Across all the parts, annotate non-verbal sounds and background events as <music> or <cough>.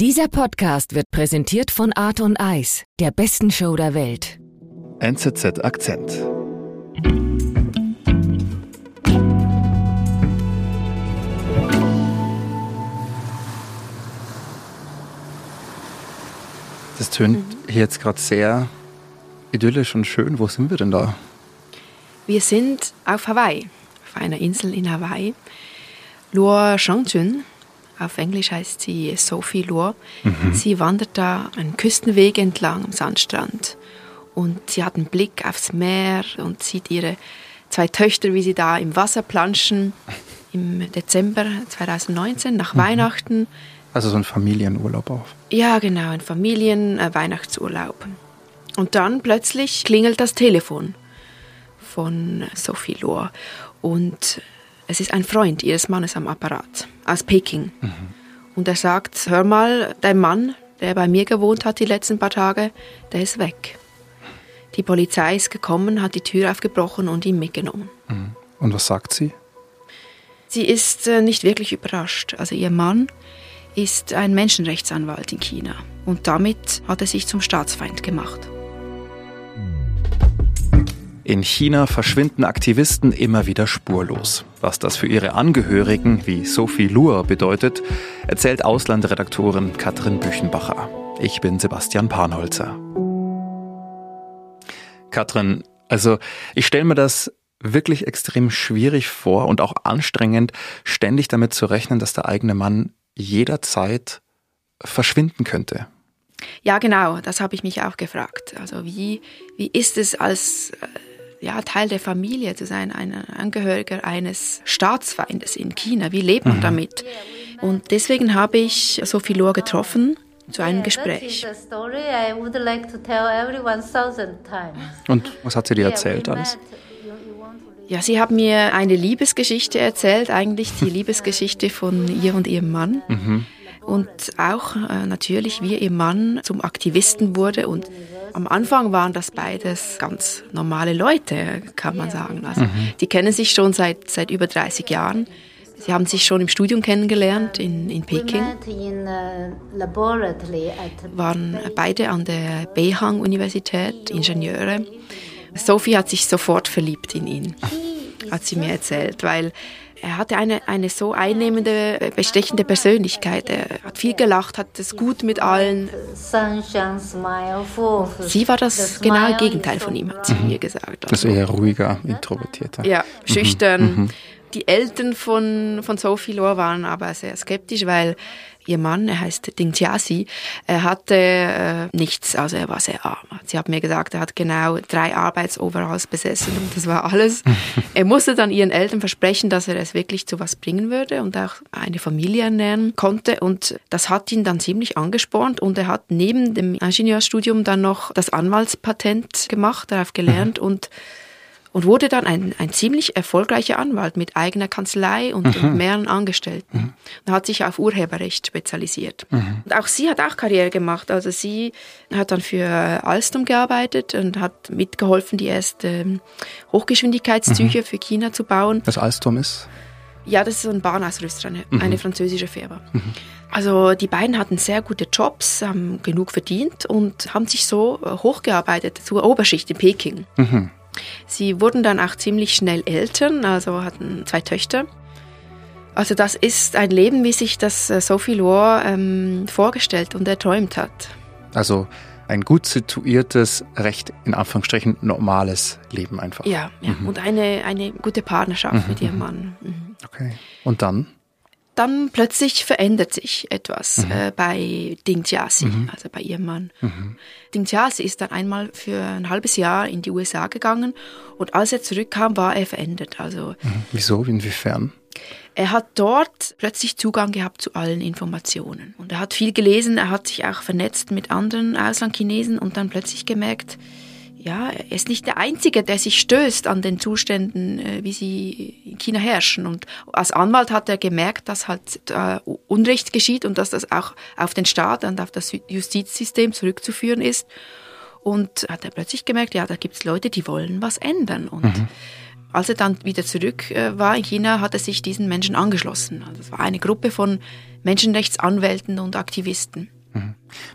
Dieser Podcast wird präsentiert von Art und Eis, der besten Show der Welt. NZZ Akzent. Das tönt hier jetzt gerade sehr idyllisch und schön. Wo sind wir denn da? Wir sind auf Hawaii, auf einer Insel in Hawaii. Luo Shangchun, auf Englisch heißt sie Sophie Luo. Mhm. Sie wandert da einen Küstenweg entlang am Sandstrand. Und sie hat einen Blick aufs Meer und sieht ihre zwei Töchter, wie sie da im Wasser planschen. Im Dezember 2019, nach mhm. Weihnachten. Also so ein Familienurlaub auch. Ja, genau, ein Familien-Weihnachtsurlaub. Äh, und dann plötzlich klingelt das Telefon von Sophie Lohr. Und es ist ein Freund ihres Mannes am Apparat aus Peking. Mhm. Und er sagt, hör mal, dein Mann, der bei mir gewohnt hat die letzten paar Tage, der ist weg. Die Polizei ist gekommen, hat die Tür aufgebrochen und ihn mitgenommen. Mhm. Und was sagt sie? Sie ist äh, nicht wirklich überrascht. Also ihr Mann ist ein Menschenrechtsanwalt in China und damit hat er sich zum Staatsfeind gemacht. In China verschwinden Aktivisten immer wieder spurlos. Was das für ihre Angehörigen wie Sophie Luhr bedeutet, erzählt Auslandredaktorin Katrin Büchenbacher. Ich bin Sebastian Panholzer. Katrin, also ich stelle mir das wirklich extrem schwierig vor und auch anstrengend, ständig damit zu rechnen, dass der eigene Mann jederzeit verschwinden könnte. Ja, genau, das habe ich mich auch gefragt. Also wie, wie ist es als äh, ja, Teil der Familie zu sein, ein Angehöriger eines Staatsfeindes in China. Wie lebt man mhm. damit? Und deswegen habe ich Sophie Lohr getroffen zu einem Gespräch. Und was hat sie dir erzählt alles? Ja, sie hat mir eine Liebesgeschichte erzählt, eigentlich die Liebesgeschichte von ihr und ihrem Mann. Mhm. Und auch äh, natürlich, wie ihr Mann zum Aktivisten wurde und am Anfang waren das beides ganz normale Leute, kann man sagen. Also mhm. die kennen sich schon seit, seit über 30 Jahren. Sie haben sich schon im Studium kennengelernt in, in Peking. Waren beide an der Beihang-Universität, Ingenieure. Sophie hat sich sofort verliebt in ihn, hat sie mir erzählt, weil er hatte eine, eine so einnehmende, äh, bestechende Persönlichkeit. Er hat viel gelacht, hat es gut mit allen. Sie war das genaue Gegenteil von ihm, hat sie mhm. mir gesagt. Also, das eher ruhiger, introvertierter. Ja, schüchtern. Mhm. mhm. Die Eltern von, von Sophie Lohr waren aber sehr skeptisch, weil ihr Mann, er heißt Ding Jiasi, er hatte äh, nichts, also er war sehr arm. Sie hat mir gesagt, er hat genau drei Arbeitsoveralls besessen und das war alles. <laughs> er musste dann ihren Eltern versprechen, dass er es wirklich zu was bringen würde und auch eine Familie ernähren konnte und das hat ihn dann ziemlich angespornt und er hat neben dem Ingenieurstudium dann noch das Anwaltspatent gemacht, darauf gelernt mhm. und und wurde dann ein, ein ziemlich erfolgreicher Anwalt mit eigener Kanzlei und, mhm. und mehreren Angestellten. Mhm. Und hat sich auf Urheberrecht spezialisiert. Mhm. Und auch sie hat auch Karriere gemacht. Also sie hat dann für Alstom gearbeitet und hat mitgeholfen, die ersten Hochgeschwindigkeitszüge mhm. für China zu bauen. Was Alstom ist? Ja, das ist so ein Bahnausrüster, eine, mhm. eine französische Firma. Mhm. Also die beiden hatten sehr gute Jobs, haben genug verdient und haben sich so hochgearbeitet zur Oberschicht in Peking. Mhm. Sie wurden dann auch ziemlich schnell Eltern, also hatten zwei Töchter. Also das ist ein Leben, wie sich das äh, Sophie Lohr ähm, vorgestellt und erträumt hat. Also ein gut situiertes, recht in Anführungsstrichen normales Leben einfach. Ja, ja. Mhm. und eine, eine gute Partnerschaft mhm. mit ihrem mhm. Mann. Mhm. Okay. Und dann? Dann plötzlich verändert sich etwas mhm. äh, bei Ding Jiasi, mhm. also bei ihrem Mann. Mhm. Ding Jiasi ist dann einmal für ein halbes Jahr in die USA gegangen und als er zurückkam, war er verändert. Also mhm. Wieso? Inwiefern? Er hat dort plötzlich Zugang gehabt zu allen Informationen. Und er hat viel gelesen, er hat sich auch vernetzt mit anderen Auslandchinesen und dann plötzlich gemerkt, ja, er ist nicht der Einzige, der sich stößt an den Zuständen, äh, wie sie in China herrschen. Und als Anwalt hat er gemerkt, dass halt äh, Unrecht geschieht und dass das auch auf den Staat und auf das Justizsystem zurückzuführen ist. Und hat er plötzlich gemerkt, ja, da gibt es Leute, die wollen was ändern. Und mhm. als er dann wieder zurück äh, war in China, hat er sich diesen Menschen angeschlossen. Also das war eine Gruppe von Menschenrechtsanwälten und Aktivisten. Mhm.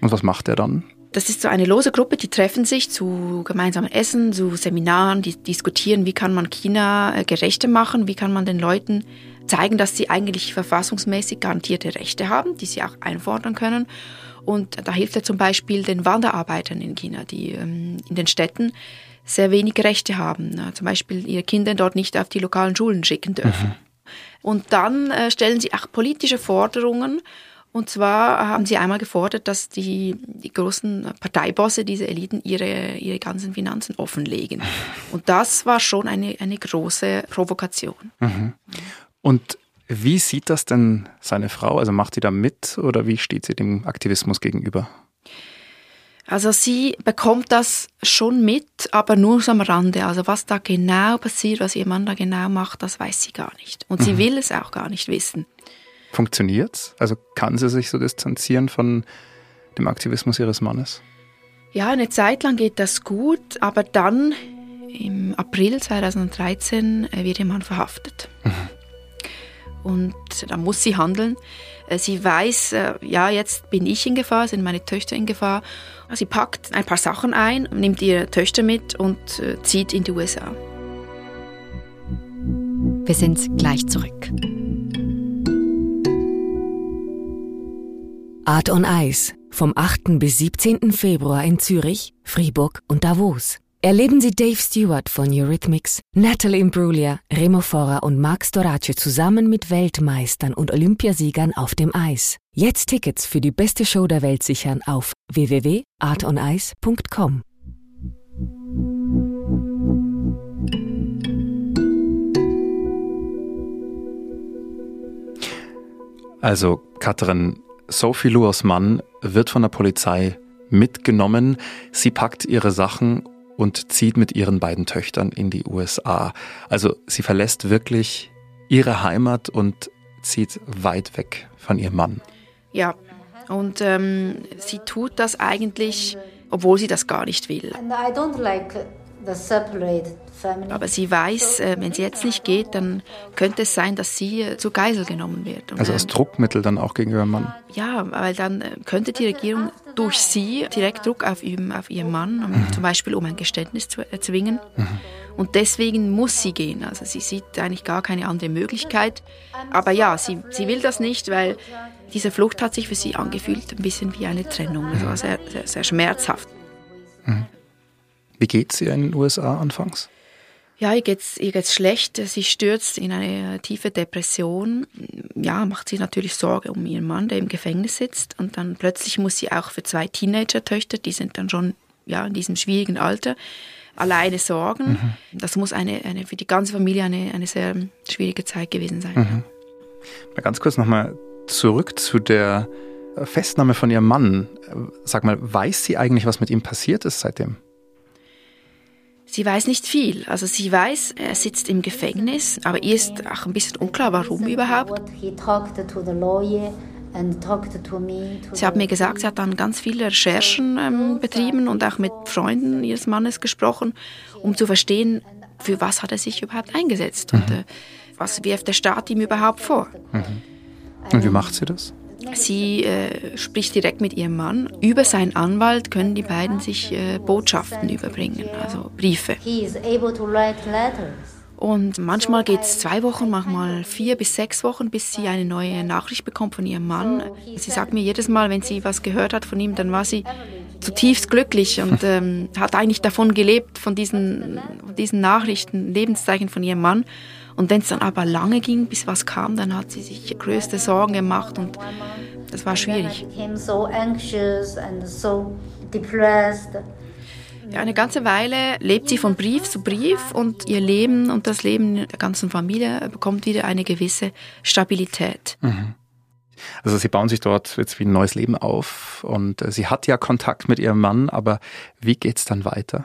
Und was macht er dann? Das ist so eine lose Gruppe, die treffen sich zu gemeinsamen Essen, zu Seminaren, die diskutieren, wie kann man China äh, gerechter machen, wie kann man den Leuten zeigen, dass sie eigentlich verfassungsmäßig garantierte Rechte haben, die sie auch einfordern können. Und da hilft er zum Beispiel den Wanderarbeitern in China, die ähm, in den Städten sehr wenig Rechte haben. Zum Beispiel ihre Kinder dort nicht auf die lokalen Schulen schicken dürfen. Mhm. Und dann äh, stellen sie auch politische Forderungen. Und zwar haben sie einmal gefordert, dass die, die großen Parteibosse, diese Eliten, ihre, ihre ganzen Finanzen offenlegen. <laughs> Und das war schon eine, eine große Provokation. Mhm. Und wie sieht das denn seine Frau? Also macht sie da mit oder wie steht sie dem Aktivismus gegenüber? Also sie bekommt das schon mit, aber nur so am Rande. Also was da genau passiert, was ihr Mann da genau macht, das weiß sie gar nicht. Und mhm. sie will es auch gar nicht wissen. Funktioniert's? Also kann sie sich so distanzieren von dem Aktivismus ihres Mannes? Ja, eine Zeit lang geht das gut, aber dann im April 2013 äh, wird ihr Mann verhaftet. Mhm und da muss sie handeln. Äh, sie weiß, äh, ja, jetzt bin ich in Gefahr, sind meine Töchter in Gefahr. Sie packt ein paar Sachen ein, nimmt ihre Töchter mit und zieht in die USA. Wir sind gleich zurück. Art on Ice vom 8. bis 17. Februar in Zürich, Fribourg und Davos. Erleben Sie Dave Stewart von Eurythmics, Natalie Imbruglia, Remo Fora und Max Dorace zusammen mit Weltmeistern und Olympiasiegern auf dem Eis. Jetzt Tickets für die beste Show der Welt sichern auf www.artonice.com. Also, Katrin, Sophie Luos Mann wird von der Polizei mitgenommen. Sie packt ihre Sachen und zieht mit ihren beiden Töchtern in die USA. Also sie verlässt wirklich ihre Heimat und zieht weit weg von ihrem Mann. Ja, und ähm, sie tut das eigentlich, obwohl sie das gar nicht will. Aber sie weiß, äh, wenn sie jetzt nicht geht, dann könnte es sein, dass sie äh, zur Geisel genommen wird. Und also als Druckmittel dann auch gegenüber dem Mann? Ja, weil dann äh, könnte die Regierung durch sie direkt Druck ausüben auf ihren Mann, um, mhm. zum Beispiel um ein Geständnis zu erzwingen. Mhm. Und deswegen muss sie gehen. Also sie sieht eigentlich gar keine andere Möglichkeit. Aber ja, sie, sie will das nicht, weil diese Flucht hat sich für sie angefühlt, ein bisschen wie eine Trennung. Das war sehr, sehr, sehr schmerzhaft. Mhm. Wie geht es ihr in den USA anfangs? Ja, ihr geht's, ihr geht's schlecht. Sie stürzt in eine tiefe Depression. Ja, macht sich natürlich Sorge um ihren Mann, der im Gefängnis sitzt. Und dann plötzlich muss sie auch für zwei Teenager-Töchter, die sind dann schon ja, in diesem schwierigen Alter, alleine sorgen. Mhm. Das muss eine, eine, für die ganze Familie eine, eine sehr schwierige Zeit gewesen sein. Mhm. Mal ganz kurz nochmal zurück zu der Festnahme von ihrem Mann. Sag mal, weiß sie eigentlich, was mit ihm passiert ist seitdem? Sie weiß nicht viel. Also sie weiß, er sitzt im Gefängnis, aber ihr ist auch ein bisschen unklar, warum überhaupt. Sie hat mir gesagt, sie hat dann ganz viele Recherchen ähm, betrieben und auch mit Freunden ihres Mannes gesprochen, um zu verstehen, für was hat er sich überhaupt eingesetzt mhm. und äh, was wirft der Staat ihm überhaupt vor. Mhm. Und wie macht sie das? Sie äh, spricht direkt mit ihrem Mann. Über seinen Anwalt können die beiden sich äh, Botschaften überbringen, also Briefe. Und manchmal geht es zwei Wochen, manchmal vier bis sechs Wochen, bis sie eine neue Nachricht bekommt von ihrem Mann. Sie sagt mir jedes Mal, wenn sie was gehört hat von ihm, dann war sie zutiefst glücklich und <laughs> ähm, hat eigentlich davon gelebt, von diesen, von diesen Nachrichten, Lebenszeichen von ihrem Mann. Und wenn es dann aber lange ging, bis was kam, dann hat sie sich größte Sorgen gemacht und das war schwierig. Ja, eine ganze Weile lebt sie von Brief zu Brief und ihr Leben und das Leben der ganzen Familie bekommt wieder eine gewisse Stabilität. Mhm. Also sie bauen sich dort jetzt wie ein neues Leben auf und äh, sie hat ja Kontakt mit ihrem Mann, aber wie geht es dann weiter?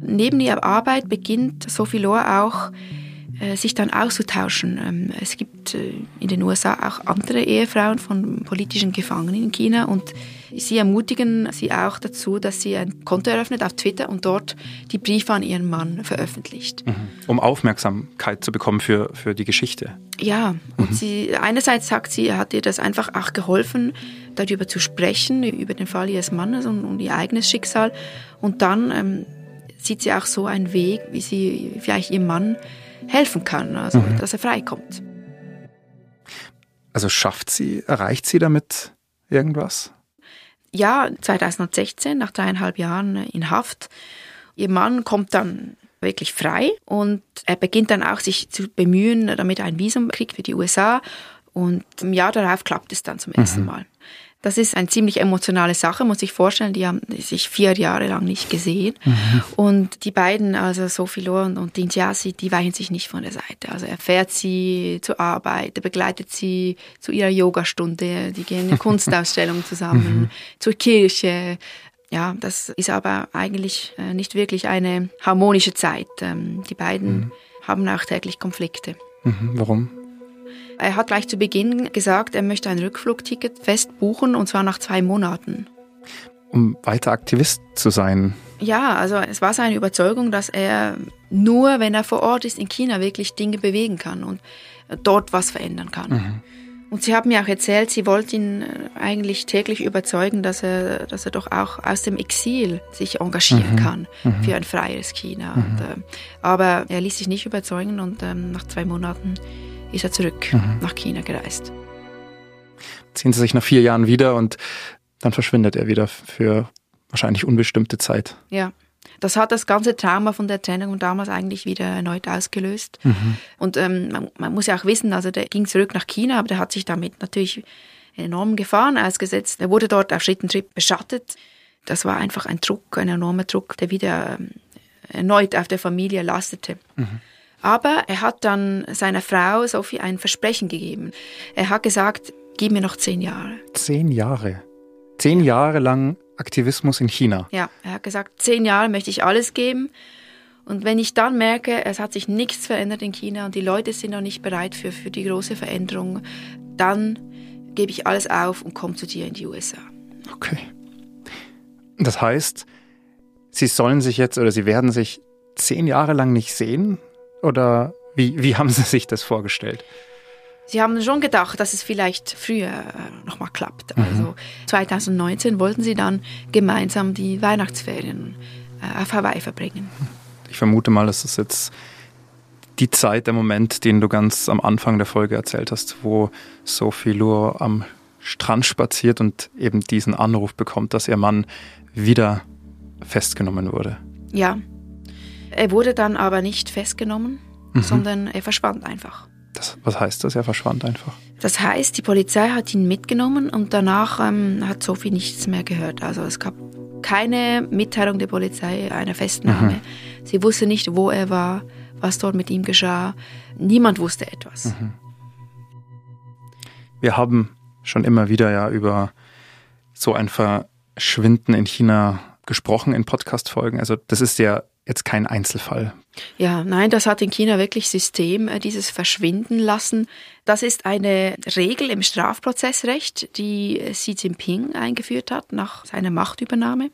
Neben ihrer Arbeit beginnt Sophie Lohr auch äh, sich dann auszutauschen. Ähm, es gibt äh, in den USA auch andere Ehefrauen von politischen Gefangenen in China und sie ermutigen sie auch dazu, dass sie ein Konto eröffnet auf Twitter und dort die Briefe an ihren Mann veröffentlicht. Mhm. Um Aufmerksamkeit zu bekommen für, für die Geschichte. Ja, und mhm. sie, einerseits sagt sie, hat ihr das einfach auch geholfen, darüber zu sprechen, über den Fall ihres Mannes und, und ihr eigenes Schicksal. Und dann ähm, sieht sie auch so einen Weg, wie sie vielleicht ihrem Mann helfen kann, also mhm. dass er freikommt. Also schafft sie, erreicht sie damit irgendwas? Ja, 2016, nach dreieinhalb Jahren in Haft. Ihr Mann kommt dann wirklich frei und er beginnt dann auch sich zu bemühen, damit er ein Visum kriegt für die USA. Und im Jahr darauf klappt es dann zum ersten mhm. Mal. Das ist eine ziemlich emotionale Sache, muss ich vorstellen. Die haben sich vier Jahre lang nicht gesehen. Mhm. Und die beiden, also Sophie Lohr und, und Dintiasi, die weichen sich nicht von der Seite. Also er fährt sie zur Arbeit, er begleitet sie zu ihrer Yogastunde, die gehen in eine <laughs> Kunstausstellung zusammen, mhm. zur Kirche. Ja, das ist aber eigentlich äh, nicht wirklich eine harmonische Zeit. Ähm, die beiden mhm. haben auch täglich Konflikte. Mhm. Warum? Er hat gleich zu Beginn gesagt, er möchte ein Rückflugticket fest buchen und zwar nach zwei Monaten. Um weiter Aktivist zu sein. Ja, also es war seine Überzeugung, dass er nur, wenn er vor Ort ist in China, wirklich Dinge bewegen kann und dort was verändern kann. Mhm. Und sie haben mir auch erzählt, sie wollte ihn äh, eigentlich täglich überzeugen, dass er, dass er doch auch aus dem Exil sich engagieren mhm. kann mhm. für ein freies China. Mhm. Und, äh, aber er ließ sich nicht überzeugen und ähm, nach zwei Monaten ist er zurück mhm. nach China gereist. Ziehen Sie sich nach vier Jahren wieder und dann verschwindet er wieder für wahrscheinlich unbestimmte Zeit. Ja. Das hat das ganze Trauma von der Trennung damals eigentlich wieder erneut ausgelöst. Mhm. Und ähm, man, man, muss ja auch wissen, also der ging zurück nach China, aber der hat sich damit natürlich enormen Gefahren ausgesetzt. Er wurde dort auf Schritt und Schritt beschattet. Das war einfach ein Druck, ein enormer Druck, der wieder ähm, erneut auf der Familie lastete. Mhm. Aber er hat dann seiner Frau Sophie ein Versprechen gegeben. Er hat gesagt, gib mir noch zehn Jahre. Zehn Jahre? Zehn Jahre lang Aktivismus in China? Ja, er hat gesagt, zehn Jahre möchte ich alles geben. Und wenn ich dann merke, es hat sich nichts verändert in China und die Leute sind noch nicht bereit für, für die große Veränderung, dann gebe ich alles auf und komme zu dir in die USA. Okay. Das heißt, Sie sollen sich jetzt oder Sie werden sich zehn Jahre lang nicht sehen? Oder wie, wie haben Sie sich das vorgestellt? Sie haben schon gedacht, dass es vielleicht früher äh, nochmal klappt. Mhm. Also 2019 wollten sie dann gemeinsam die Weihnachtsferien äh, auf Hawaii verbringen. Ich vermute mal, dass das jetzt die Zeit, der Moment, den du ganz am Anfang der Folge erzählt hast, wo Sophie Lure am Strand spaziert und eben diesen Anruf bekommt, dass ihr Mann wieder festgenommen wurde. Ja, er wurde dann aber nicht festgenommen, mhm. sondern er verschwand einfach. Das, was heißt das? Er verschwand einfach? Das heißt, die Polizei hat ihn mitgenommen und danach ähm, hat Sophie nichts mehr gehört. Also es gab keine Mitteilung der Polizei einer Festnahme. Mhm. Sie wusste nicht, wo er war, was dort mit ihm geschah. Niemand wusste etwas. Mhm. Wir haben schon immer wieder ja über so ein Verschwinden in China gesprochen in Podcast-Folgen. Also das ist ja jetzt kein Einzelfall. Ja, nein, das hat in China wirklich System, äh, dieses Verschwinden lassen. Das ist eine Regel im Strafprozessrecht, die Xi Jinping eingeführt hat nach seiner Machtübernahme.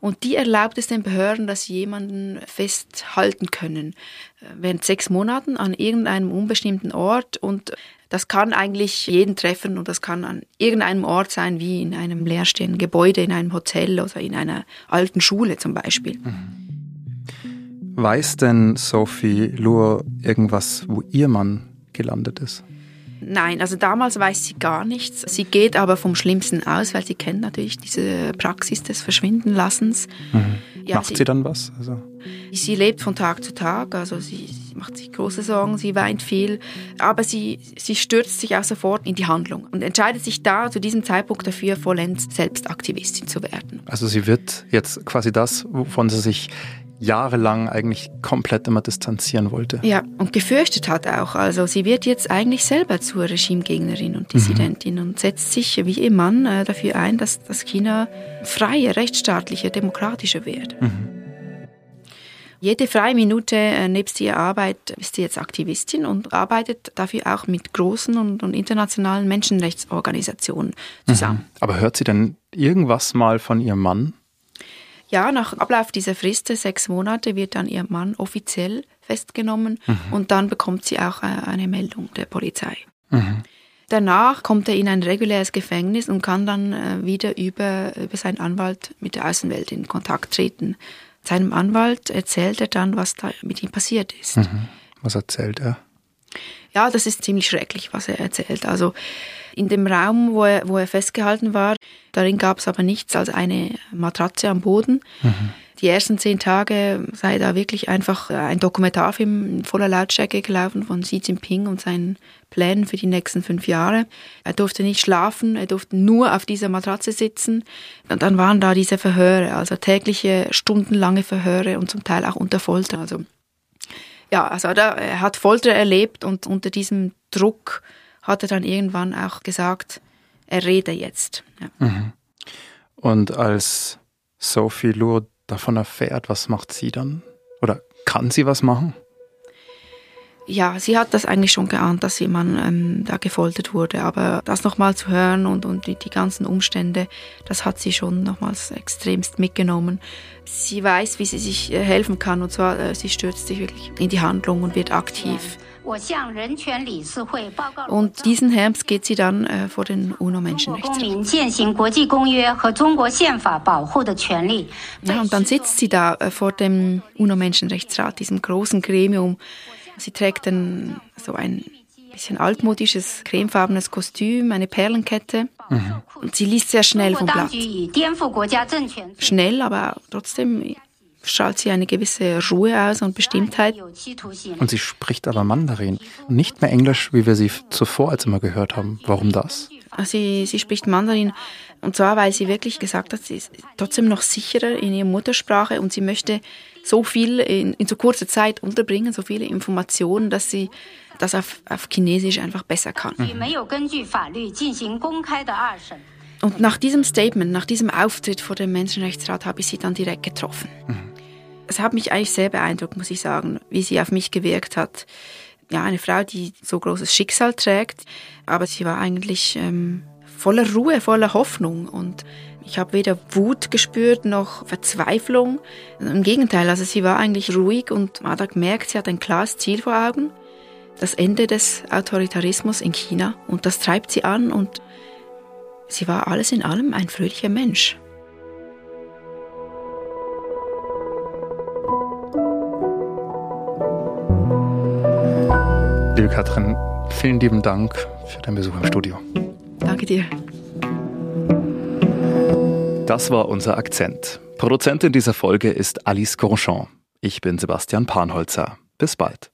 Und die erlaubt es den Behörden, dass sie jemanden festhalten können äh, während sechs Monaten an irgendeinem unbestimmten Ort. Und das kann eigentlich jeden treffen und das kann an irgendeinem Ort sein, wie in einem leerstehenden Gebäude, in einem Hotel oder in einer alten Schule zum Beispiel. Mhm. Weiß denn Sophie Lure irgendwas, wo ihr Mann gelandet ist? Nein, also damals weiß sie gar nichts. Sie geht aber vom Schlimmsten aus, weil sie kennt natürlich diese Praxis des Verschwindenlassens. Mhm. Ja, macht sie, sie, dann was? Also. Sie lebt von Tag zu Tag, also sie, sie, macht sich große Sorgen, sie weint viel, aber sie, sie stürzt sich auch sofort in die Handlung und entscheidet sich da zu diesem Zeitpunkt dafür, vollends selbst Aktivistin zu werden. Also sie wird jetzt quasi das, wovon sie sich jahrelang eigentlich komplett immer distanzieren wollte. Ja, und gefürchtet hat auch. Also sie wird jetzt eigentlich selber zur Regimegegnerin und Dissidentin mhm. und setzt sich wie ihr Mann äh, dafür ein, dass das China freie, rechtsstaatliche, demokratischer wird. Mhm. Jede freie Minute äh, nebst ihrer Arbeit ist sie jetzt Aktivistin und arbeitet dafür auch mit großen und, und internationalen Menschenrechtsorganisationen zusammen. Mhm. Aber hört sie denn irgendwas mal von ihrem Mann? Ja, nach Ablauf dieser Frist, sechs Monate, wird dann ihr Mann offiziell festgenommen mhm. und dann bekommt sie auch äh, eine Meldung der Polizei. Mhm. Danach kommt er in ein reguläres Gefängnis und kann dann äh, wieder über, über seinen Anwalt mit der Außenwelt in Kontakt treten. Seinem Anwalt erzählt er dann, was da mit ihm passiert ist. Mhm. Was erzählt er? Ja, das ist ziemlich schrecklich, was er erzählt. Also in dem Raum, wo er, wo er festgehalten war, darin gab es aber nichts als eine Matratze am Boden. Mhm die ersten zehn Tage sei da wirklich einfach ein Dokumentarfilm in voller Lautstärke gelaufen von Xi Jinping und seinen Plänen für die nächsten fünf Jahre. Er durfte nicht schlafen, er durfte nur auf dieser Matratze sitzen. Und dann waren da diese Verhöre, also tägliche, stundenlange Verhöre und zum Teil auch unter Folter. Also ja, also da, er hat Folter erlebt und unter diesem Druck hat er dann irgendwann auch gesagt, er rede jetzt. Ja. Mhm. Und als Sophie Lourdes davon erfährt, was macht sie dann? Oder kann sie was machen? Ja, sie hat das eigentlich schon geahnt, dass jemand ähm, da gefoltert wurde, aber das nochmal zu hören und, und die, die, ganzen Umstände, das hat sie schon nochmals extremst mitgenommen. Sie weiß, wie sie sich äh, helfen kann und zwar, äh, sie stürzt sich wirklich in die Handlung und wird aktiv. Und diesen Herbst geht sie dann äh, vor den UNO-Menschenrechtsrat. Ja, und dann sitzt sie da äh, vor dem UNO-Menschenrechtsrat, diesem großen Gremium. Sie trägt dann so ein bisschen altmodisches, cremefarbenes Kostüm, eine Perlenkette. Mhm. Und sie liest sehr schnell vom Blatt. Schnell, aber trotzdem strahlt sie eine gewisse Ruhe aus und Bestimmtheit. Und sie spricht aber Mandarin, nicht mehr Englisch, wie wir sie zuvor als immer gehört haben. Warum das? Sie, sie spricht Mandarin und zwar, weil sie wirklich gesagt hat, sie ist trotzdem noch sicherer in ihrer Muttersprache und sie möchte so viel in, in so kurzer Zeit unterbringen, so viele Informationen, dass sie das auf, auf Chinesisch einfach besser kann. Mhm. Und nach diesem Statement, nach diesem Auftritt vor dem Menschenrechtsrat habe ich sie dann direkt getroffen. Mhm es hat mich eigentlich sehr beeindruckt, muss ich sagen, wie sie auf mich gewirkt hat. Ja, eine Frau, die so großes Schicksal trägt, aber sie war eigentlich ähm, voller Ruhe, voller Hoffnung und ich habe weder Wut gespürt noch Verzweiflung. Im Gegenteil, also sie war eigentlich ruhig und man hat gemerkt, sie hat ein klares Ziel vor Augen. Das Ende des Autoritarismus in China und das treibt sie an und sie war alles in allem ein fröhlicher Mensch. Liebe Katrin, vielen lieben Dank für deinen Besuch im Studio. Danke dir. Das war unser Akzent. Produzentin dieser Folge ist Alice Grandchamp. Ich bin Sebastian Panholzer. Bis bald.